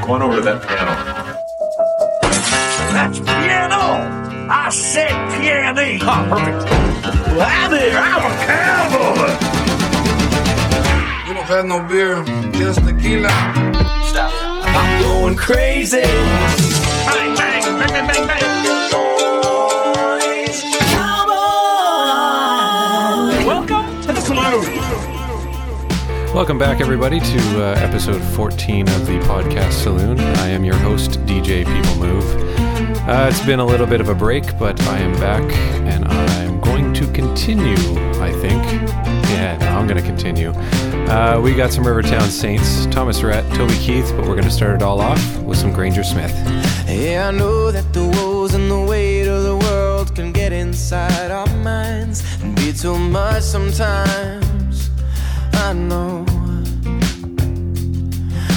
Go on over to that piano. That's piano! I said piano! Ah, perfect. Well, hi there, I'm a cowboy! You don't have no beer, just tequila. Stop. I'm going crazy! Bang, bang, bang, bang, bang, bang! Welcome back, everybody, to uh, episode 14 of the podcast Saloon. I am your host, DJ People Move. Uh, it's been a little bit of a break, but I am back and I'm going to continue, I think. Yeah, no, I'm going to continue. Uh, we got some Rivertown Saints, Thomas Rhett, Toby Keith, but we're going to start it all off with some Granger Smith. Yeah, I know that the woes and the weight of the world can get inside our minds and be too much sometimes. Know.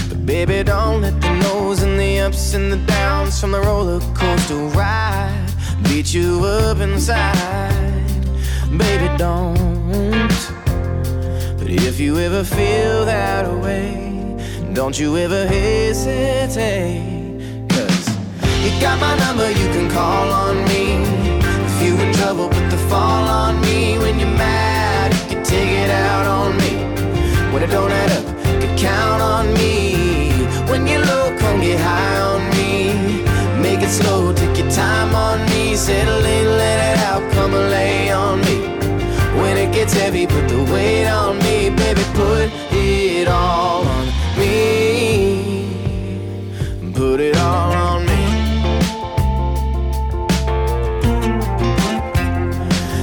But baby, don't let the no's and the ups and the downs from the roller coaster ride beat you up inside. Baby, don't. But if you ever feel that way, don't you ever hesitate. Cause you got my number, you can call on me. If you in trouble, put the fall on me. When you're mad, you can take it out on me. When it don't add up, you count on me. When you're low, come get high on me. Make it slow, take your time on me. Settle in, let it out, come and lay on me. When it gets heavy, put the weight on me, baby. Put it all on me. Put it all on me.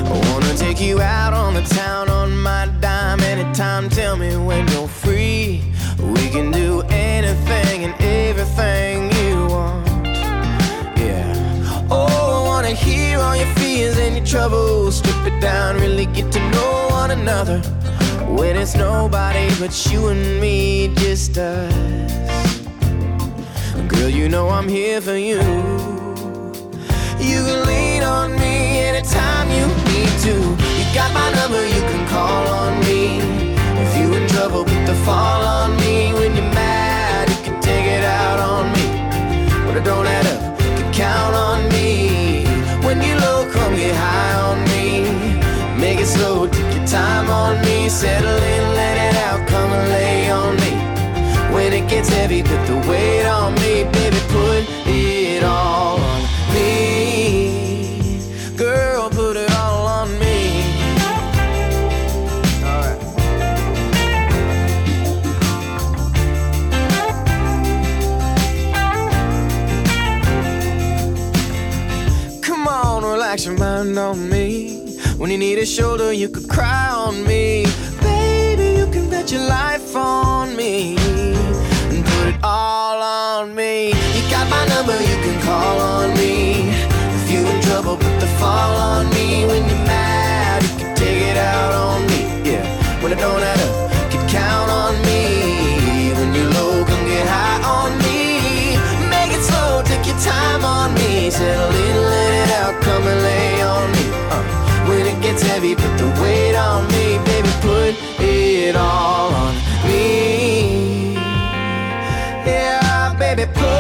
I wanna take you out on the town down, really get to know one another. When it's nobody but you and me, just us. Girl, you know I'm here for you. You can lean on me anytime you need to. You got my number, you can call on me. If you in trouble, put the fall on me. When you're mad, you can take it out on me. But it don't add up, you can count on me. When you're slow, take your time on me. Settle in, let it out, come and lay on me. When it gets heavy, put the weight on me, baby. Put it all on me. Girl, put it all on me. Alright. Come on, relax your mind on me. When you need a shoulder, you could cry on me. Baby, you can bet your life on me. And put it all on me. You got my number, you can call on me. If you in trouble, put the fall on me. When you're mad, you can take it out on me. Yeah, when it don't add up, you can count on me. When you're low, come get high on me. Make it slow, take your time on me. Settle in, let it out, come and lay when heavy, put the weight on me, baby. Put it all on me. Yeah, baby, put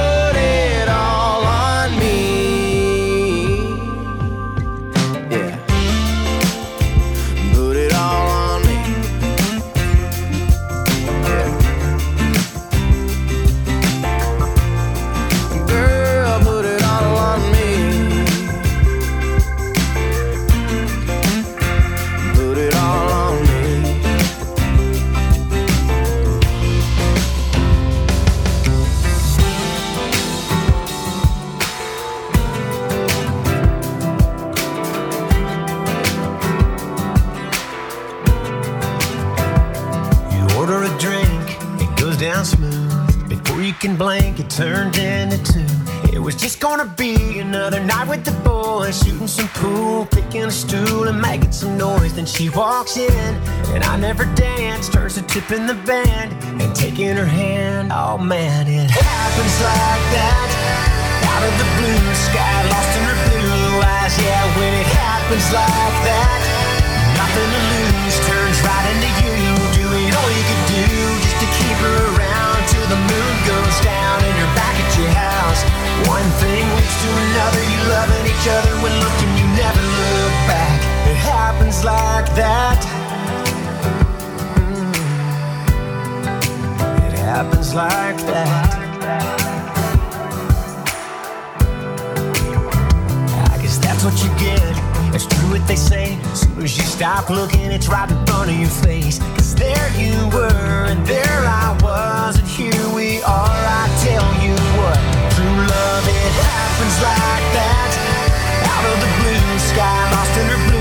stool, and making some noise. Then she walks in, and I never dance. Turns to tip in the band and taking her hand. Oh man, it happens like that. Out of the blue sky, lost in her blue eyes. Yeah, when it happens like that, nothing to lose turns right into you. Doing all you could do just to keep her around till the moon goes down and you're back at your house. One thing leads to another, you loving each other when looking, you never look back. It happens like that. Mm. It happens like that. I guess that's what you get. It's true what they say. As soon as you stop looking, it's right in front of your face. Cause there you were, and there I was, and here we are. I tell you what, true love, it happens like that. Out of the blue sky, lost in her blue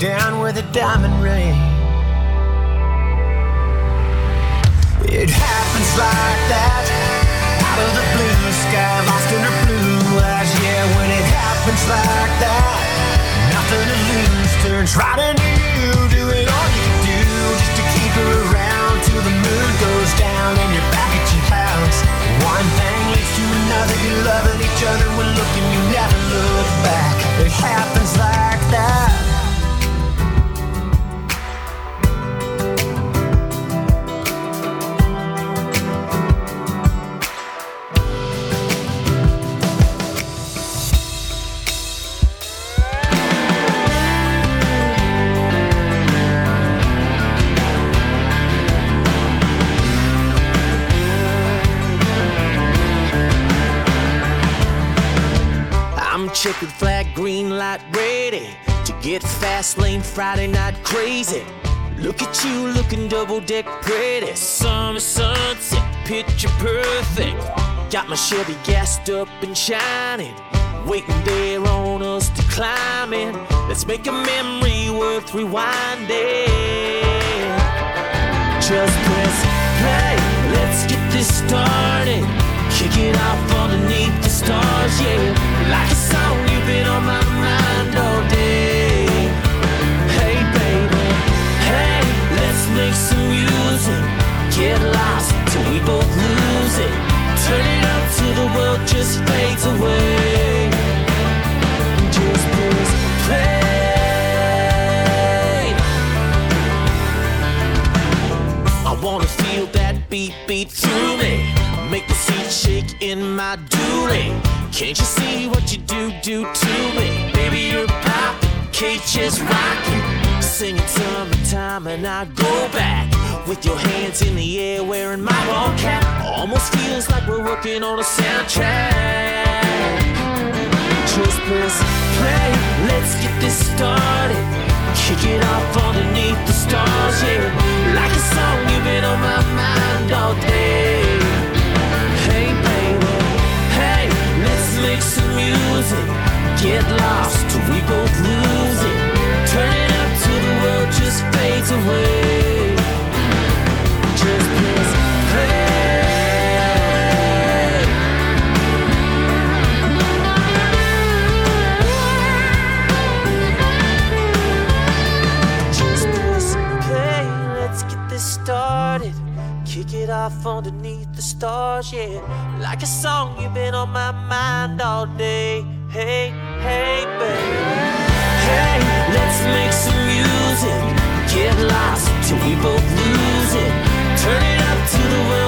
down with a diamond ring? Friday night crazy. Look at you looking double deck pretty. Summer sunset, picture perfect. Got my Chevy gassed up and shining. Waiting there on us to climb in. Let's make a memory worth rewinding. Just press play, let's get this started. Kick it off underneath the stars, yeah. Like a song you've been on my mind Get lost till we both lose it. Turn it up till the world just fades away. Just press play. I wanna feel that beat beat through me. Make the seat shake in my dually. Can't you see what you do do to me? Baby, you're pop, cages rocking. Singing summertime and time, and I go back. With your hands in the air wearing my ball cap. Almost feels like we're working on a soundtrack. Just press play, let's get this started. Kick it off underneath the stars, yeah. Like a song you've been on my mind all day. Hey, baby, hey, let's make some music. Get lost till we both lose it. Just play. Just play, let's get this started. Kick it off underneath the stars, yeah. Like a song you've been on my mind all day. Hey, hey, baby. Hey, let's make some music. Get lost till we both lose it. Turn it up till the world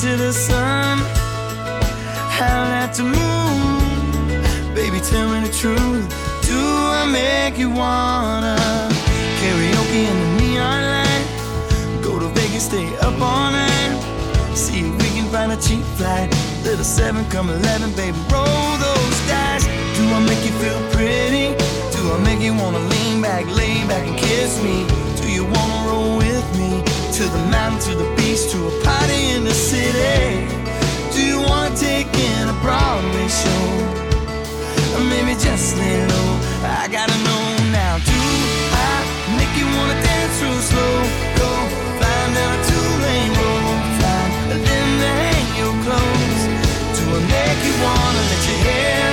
to the sun, howl at the moon. Baby, tell me the truth. Do I make you wanna karaoke in the neon light? Go to Vegas, stay up all night. See if we can find a cheap flight. Little seven, come eleven, baby, roll those dice. Do I make you feel pretty? Do I make you wanna lean back, lay back and kiss me? Do you wanna roll with me? to the mountain, to the beach, to a party in the city. Do you wanna take in a Broadway show? Or maybe just a little. I gotta know now. Do I make you wanna dance real slow? Go flying down a two-lane road, flying, then hang your clothes. Do I make you wanna let your hair?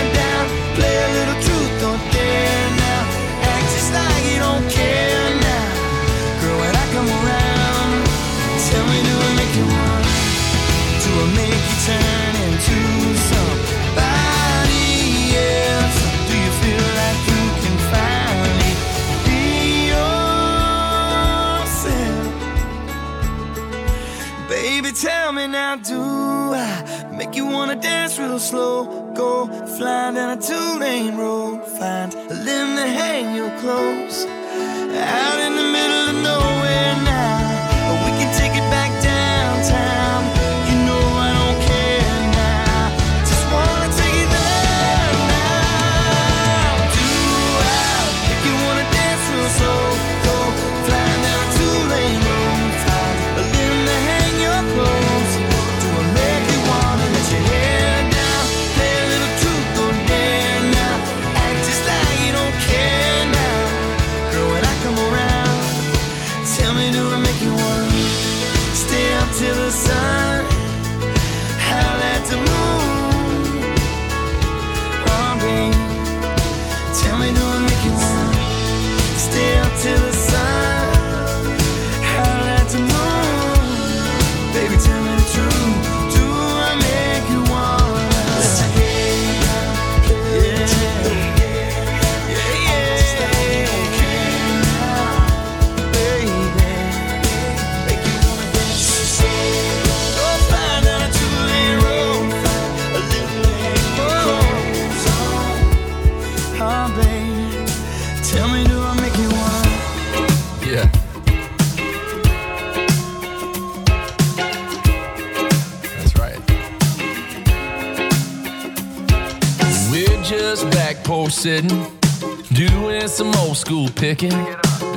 Tell me now, do I make you wanna dance real slow? Go flying down a two-lane road, find a limb to hang your clothes. Out in the middle of nowhere now,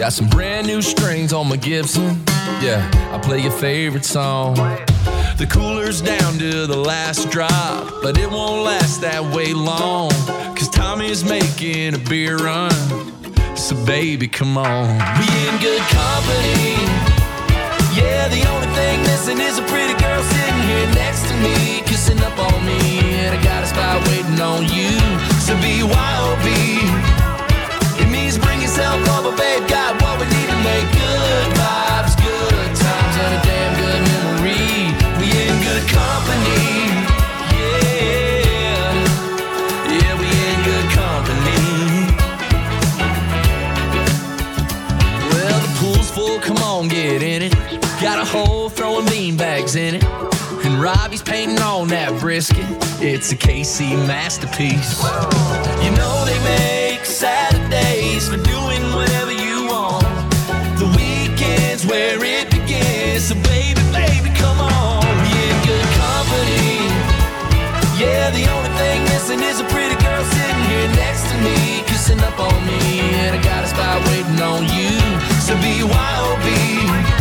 Got some brand new strings on my Gibson. Yeah, I play your favorite song. The cooler's down to the last drop, but it won't last that way long. Cause Tommy's making a beer run. So baby, come on. We in good company. Yeah, the only thing missing is a pretty girl sitting here next to me, kissing up on me, and I got a spot waiting on you. So BYOB, it means bring yourself over, babe. Got It's a KC masterpiece. You know they make Yeah, the only thing missing is a pretty girl sitting here next to me, kissing up on me, and I got a spot waiting on you. So BYOB,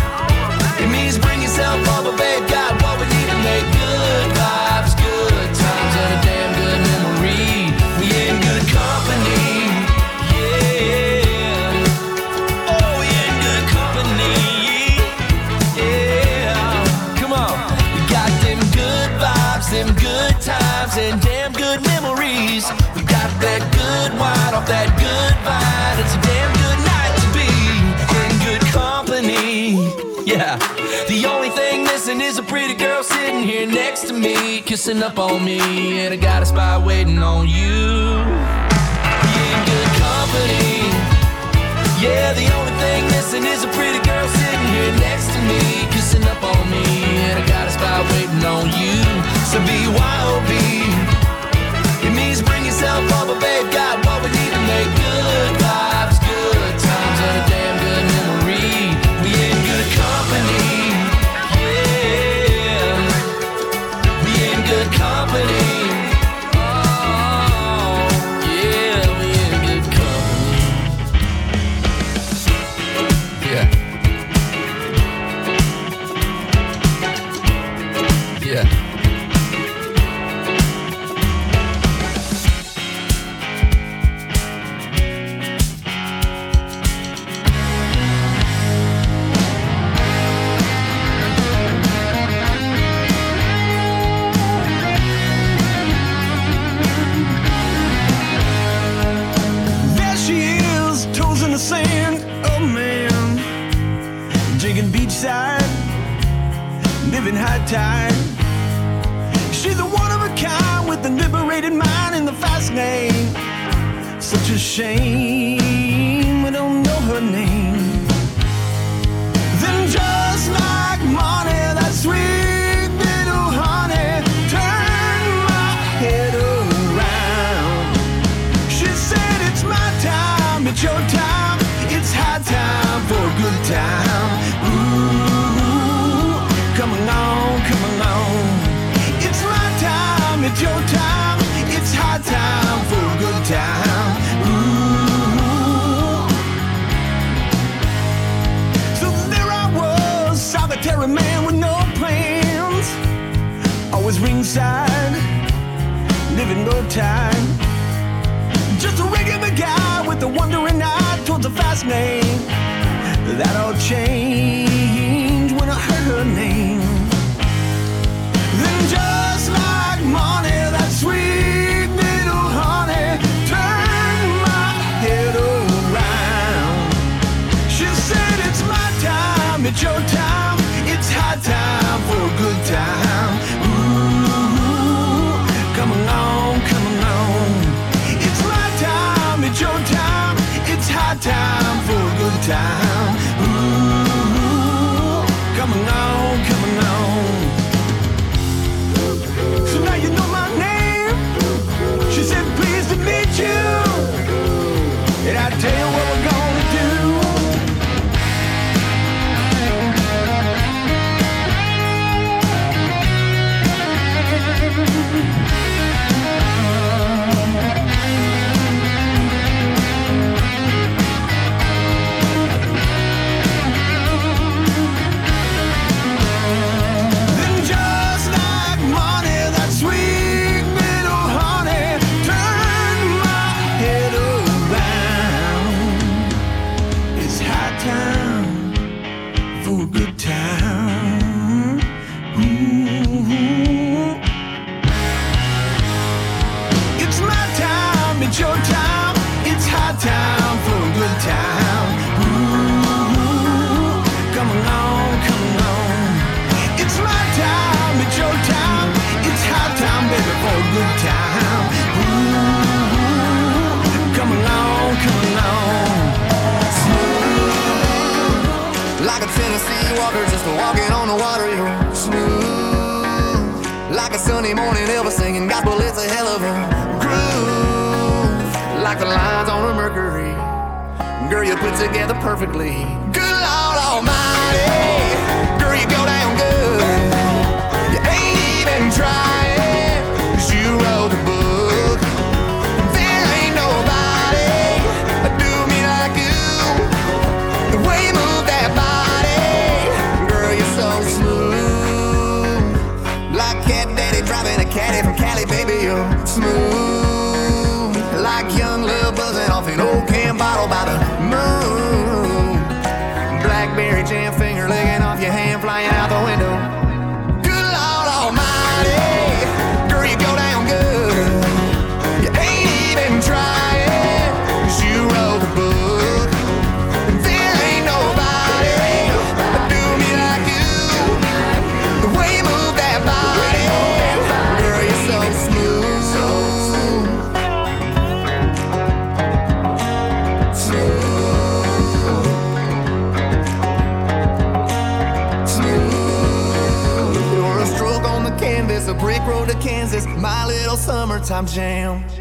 here next to me, kissing up on me, and I got a spot waiting on you. In good company. Yeah, the only thing missing is a pretty girl sitting here next to me, kissing up on me, and I got a spot waiting on you. So BYOB, it Like young love summertime jam.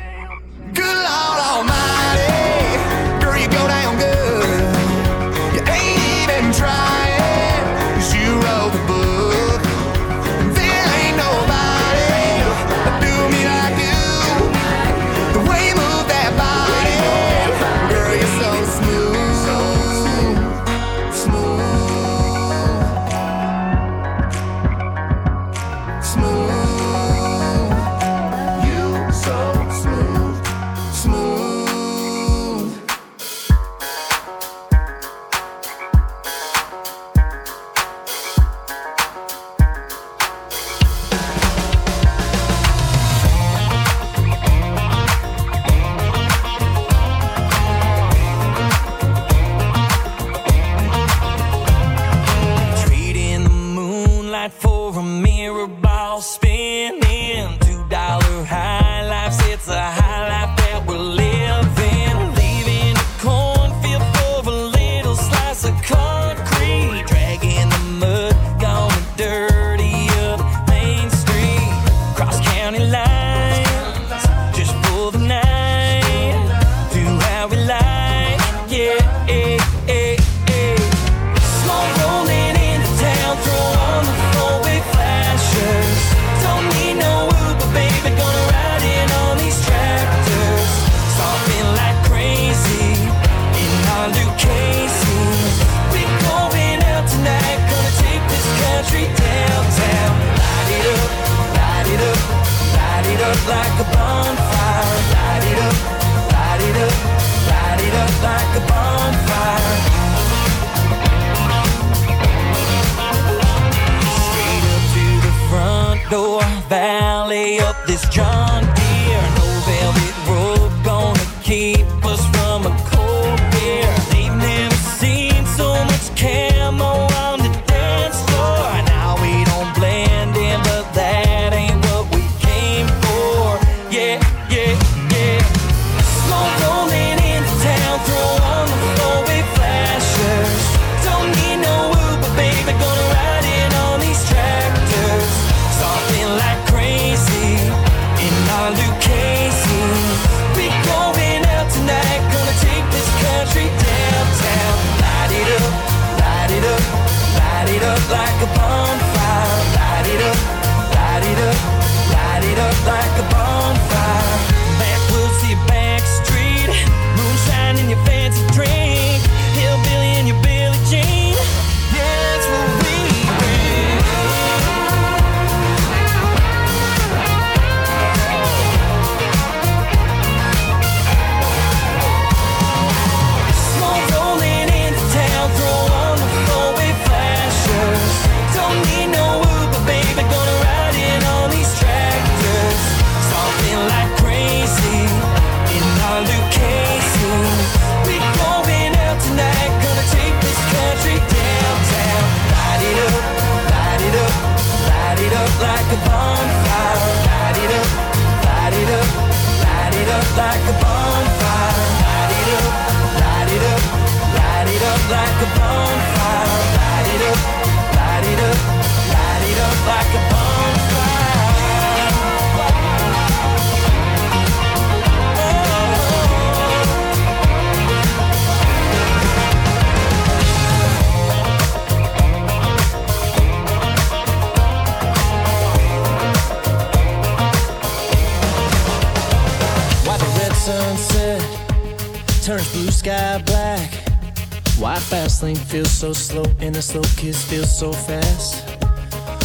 Fast feels so slow and the slow kiss feels so fast?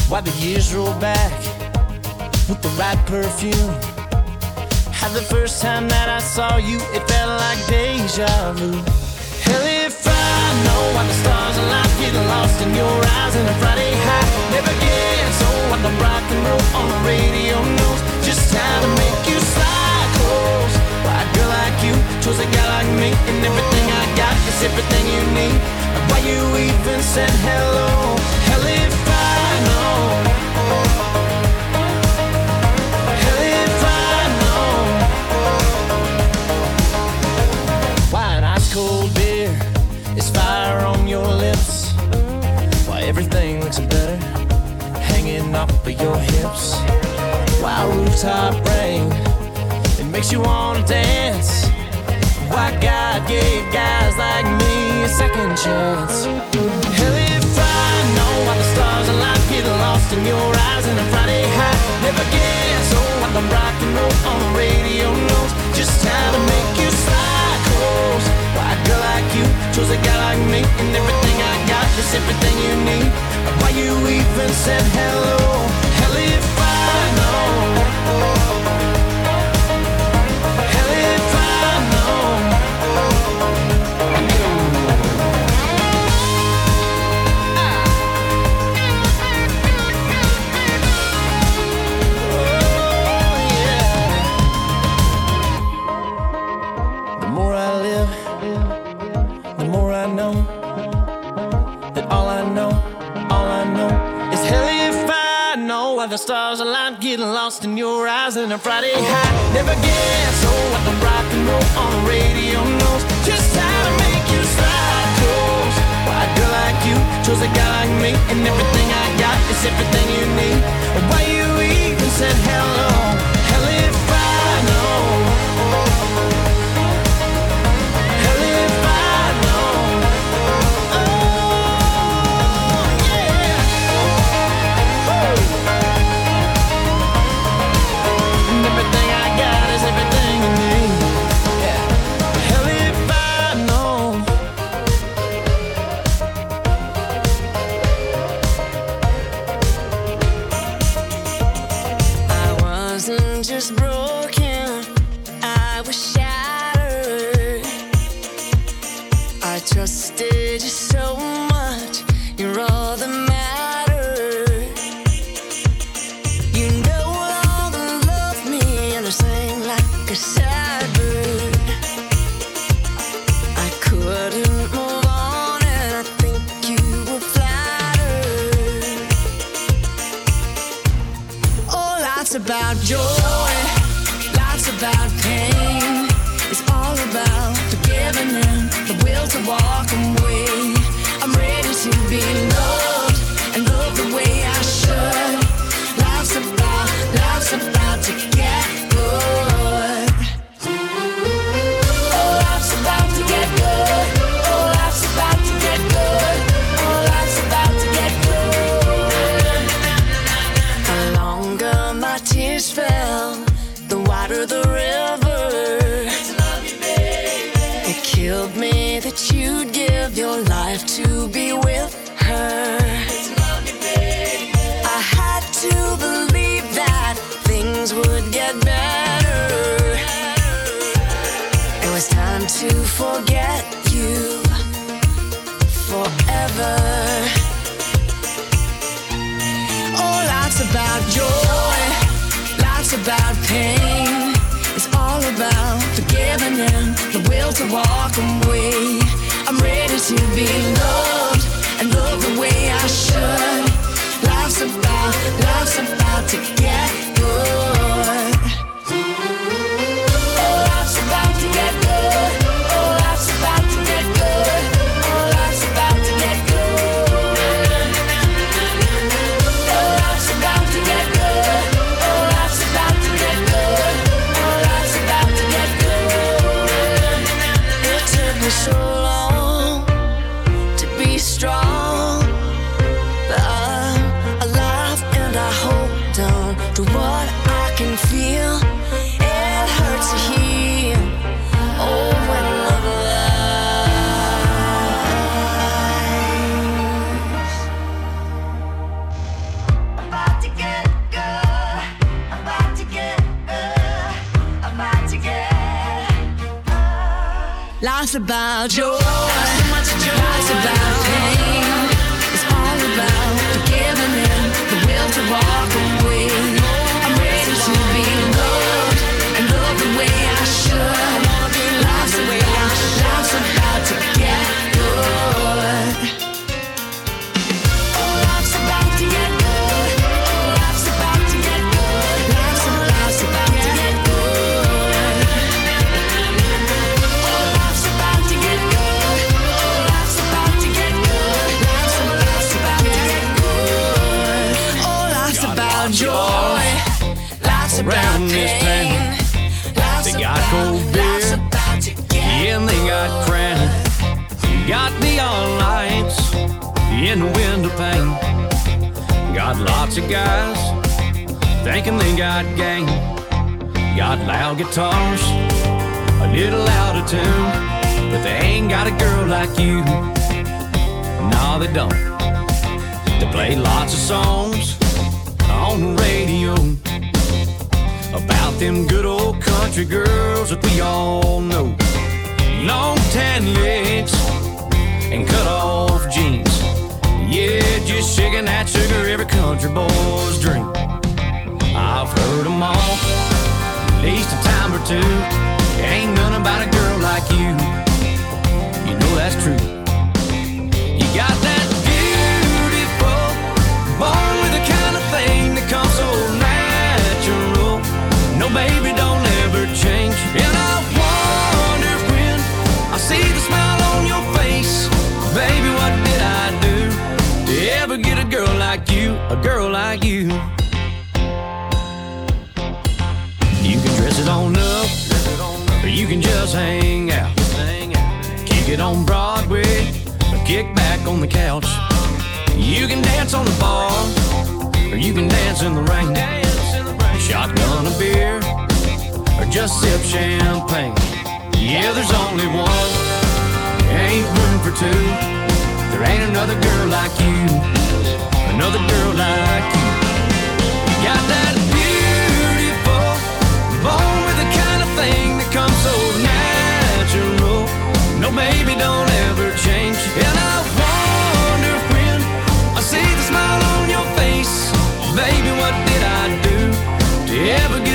Why the years roll back with the right perfume? How the first time that I saw you, it felt like deja vu. Hell, if I know why the stars align, get lost in your eyes in a Friday high. Never get so what the rock and roll on the radio knows just how to make you slide close. Why a girl like you chose a guy like me, and everything I got is everything you need. Why you even said hello? Hell, if I know. Hell, if I know. Why an ice cold beer is fire on your lips? Why everything looks better hanging off of your hips? Why rooftop rain? It makes you wanna dance. Why God gave guys like me second chance? Hell, if I know why the stars align, get lost in your eyes in a Friday high. Never guess, oh, what the rock and roll on the radio knows just how to make you close. Why a girl like you chose a guy like me, and everything I got is everything you need. Why you even said hello? Hell, if I know. The stars align, getting lost in your eyes in a Friday high. Never guess, oh, what the rock and roll on the radio knows just how to make you slide close. Why a girl like you chose a guy like me, and everything I got is everything you need. Why you even said hello? trusted. too. Ain't none about a girl like you. You know that's true. You got that beautiful, born with the kind of thing that comes so natural. No, baby, don't ever change. And I wonder when I see the smile on your face, baby, what did I do to ever get a girl like you? A girl. just hang out. Kick it on Broadway, or kick back on the couch. You can dance on the bar, or you can dance in the rain. Shotgun a beer, or just sip champagne. Yeah, there's only one, ain't room for two. There ain't another girl like you, another girl like you. You got that beautiful, born with the kind of thing that comes so natural. No, baby, don't ever change. And I wonder when I see the smile on your face, baby, what did I do to ever get?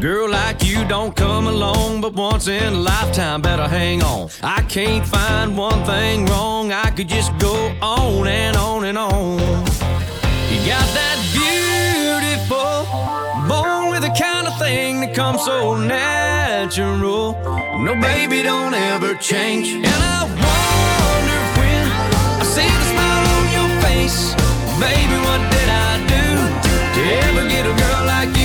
girl like you don't come along, but once in a lifetime, better hang on. I can't find one thing wrong, I could just go on and on and on. You got that beautiful, born with the kind of thing that comes so natural. No, baby, don't ever change. And I wonder when I see the smile on your face, baby, what did I do to ever get a girl like you?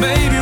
Maybe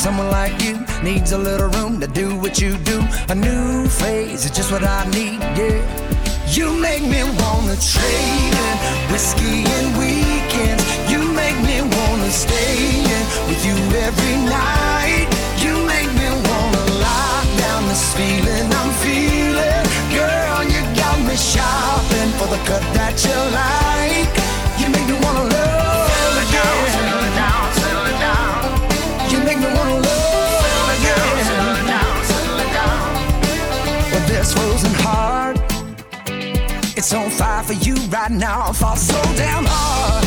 someone like you needs a little room to do what you do. A new phase is just what I need, yeah. You make me wanna trade in whiskey and weekends. You make me wanna stay in with you every night. You make me wanna lock down this feeling I'm feeling. Girl, you got me shopping for the cut that you like. For you right now. I fall so damn hard.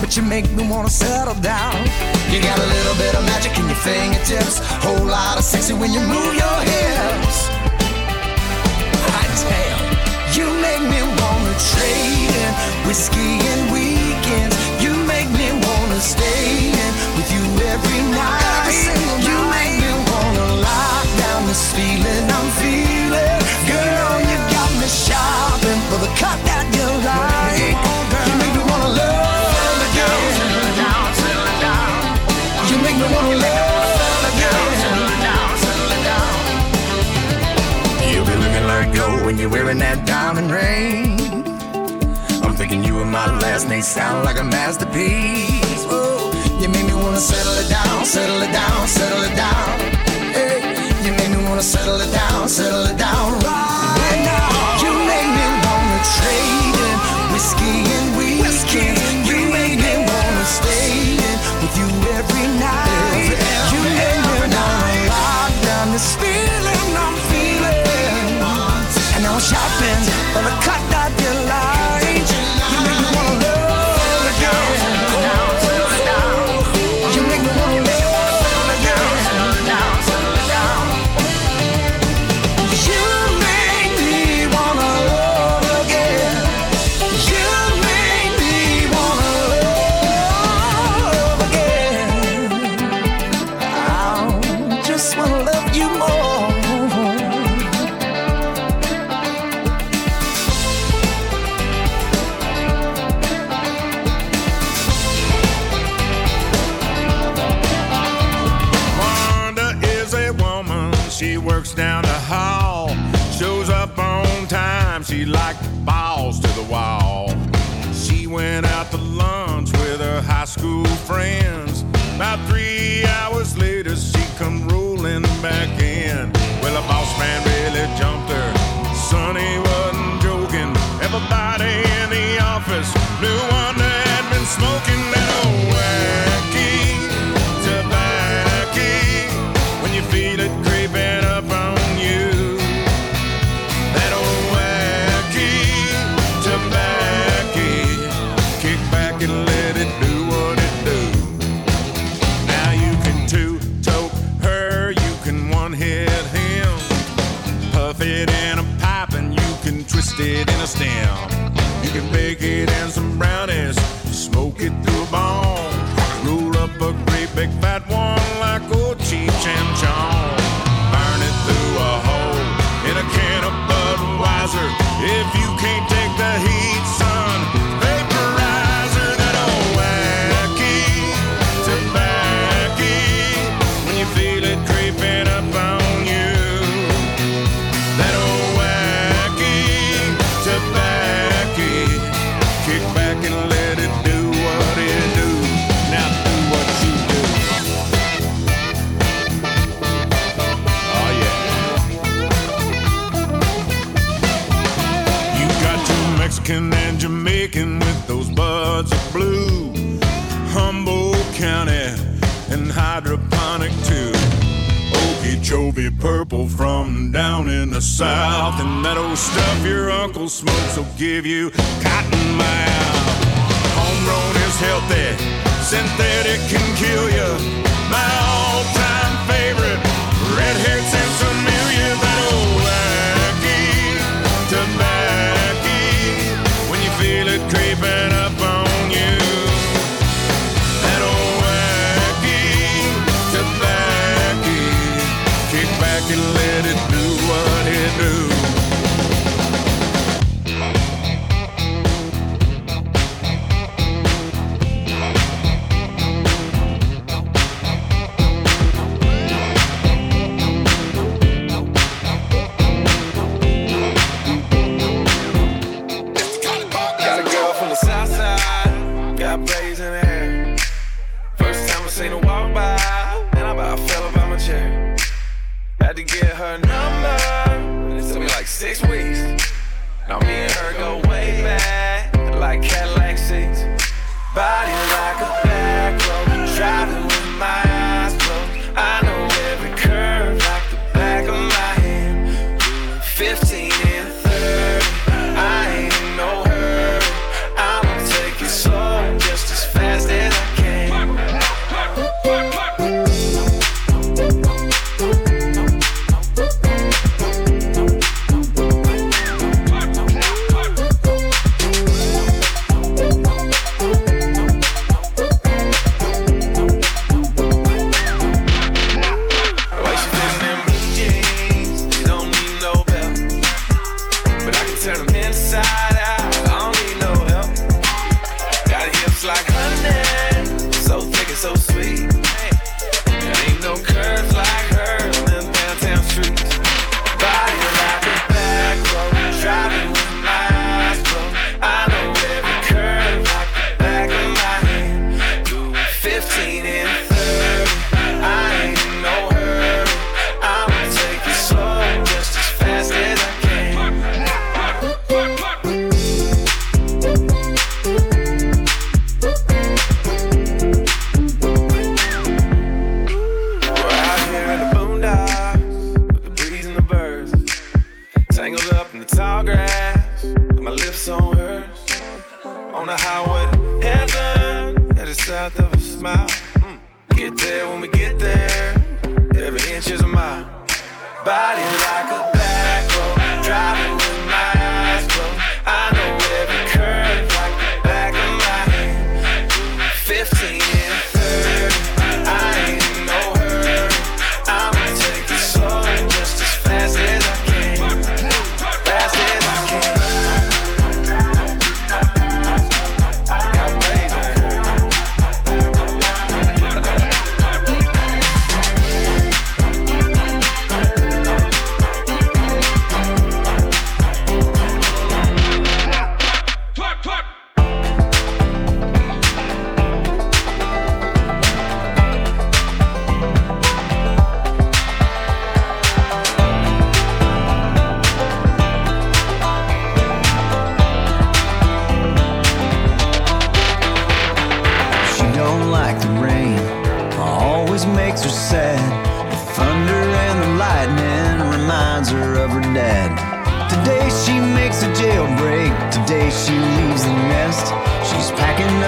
But you make me wanna settle down. You got a little bit of magic in your fingertips. Whole lot of sexy when you move your hips. I tell you make me wanna trade in whiskey and weekends. You make me wanna stay in with you every night. Every you make me wanna lock down this feeling I'm feeling. For the cut that you like. You make me wanna love again. You make me wanna love again. You be looking like gold when you're wearing that diamond ring. I'm thinking you and my last name sound like a masterpiece. Whoa. You make me wanna settle it down, settle it down, settle it down. Hey, you make me wanna settle it down, settle it down right whiskey and. You make me wanna stay in with you every night. You make me wanna lock down this feeling I'm feeling. And I'm shopping for the cut Mexican and Jamaican with those buds of blue. Humboldt County and hydroponic too. Okeechobee purple from down in the south. And that old stuff your uncle smokes will give you cotton mouth. Homegrown is healthy, synthetic can kill you. My all-time favorite, red-haired Sinsemilla, that Kick Now me and her go way back, like Cadillac seats, body like a.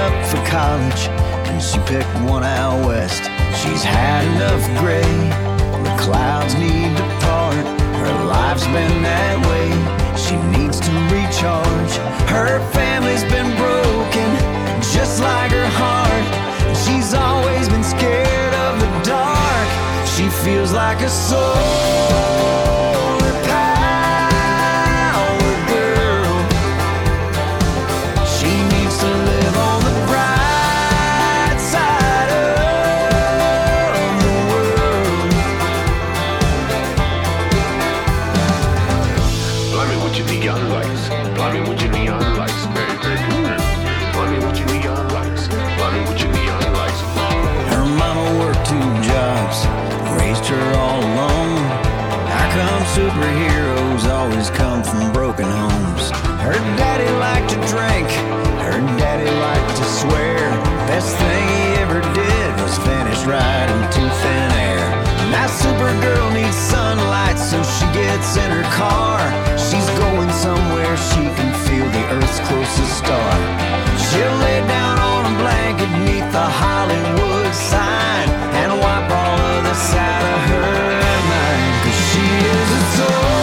up for college, and she picked one out west. She's had enough gray, the clouds need to part. Her life's been that way, she needs to recharge. Her family's been broken, just like her heart. She's always been scared of the dark, she feels like a soul. Supergirl needs sunlight, so she gets in her car. She's going somewhere she can feel the Earth's closest star. She'll lay down on a blanket neath the Hollywood sign and wipe all of this out of her mind. Cause she is a soul.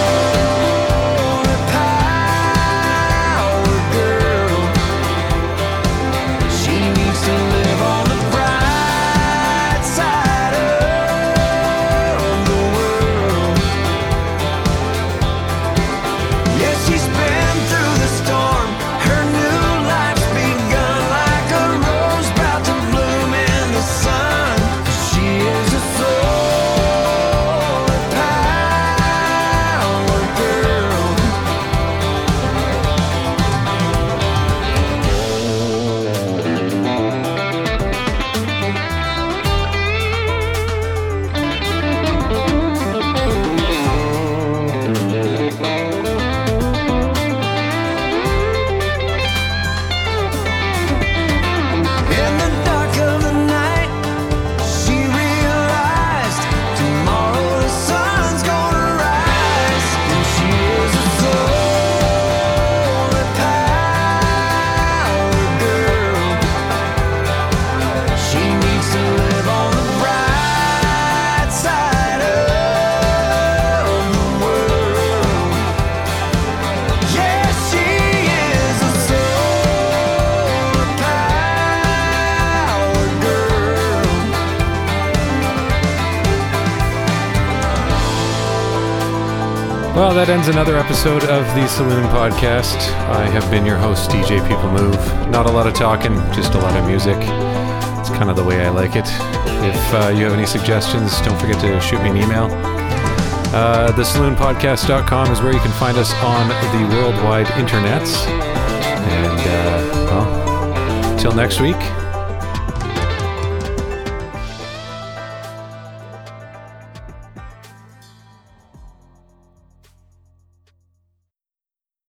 That ends another episode of the Saloon Podcast. I have been your host, DJ People Move. Not a lot of talking, just a lot of music. It's kind of the way I like it. If uh, you have any suggestions, don't forget to shoot me an email. Uh, thesaloonpodcast.com is where you can find us on the worldwide internets. And, uh, well, till next week,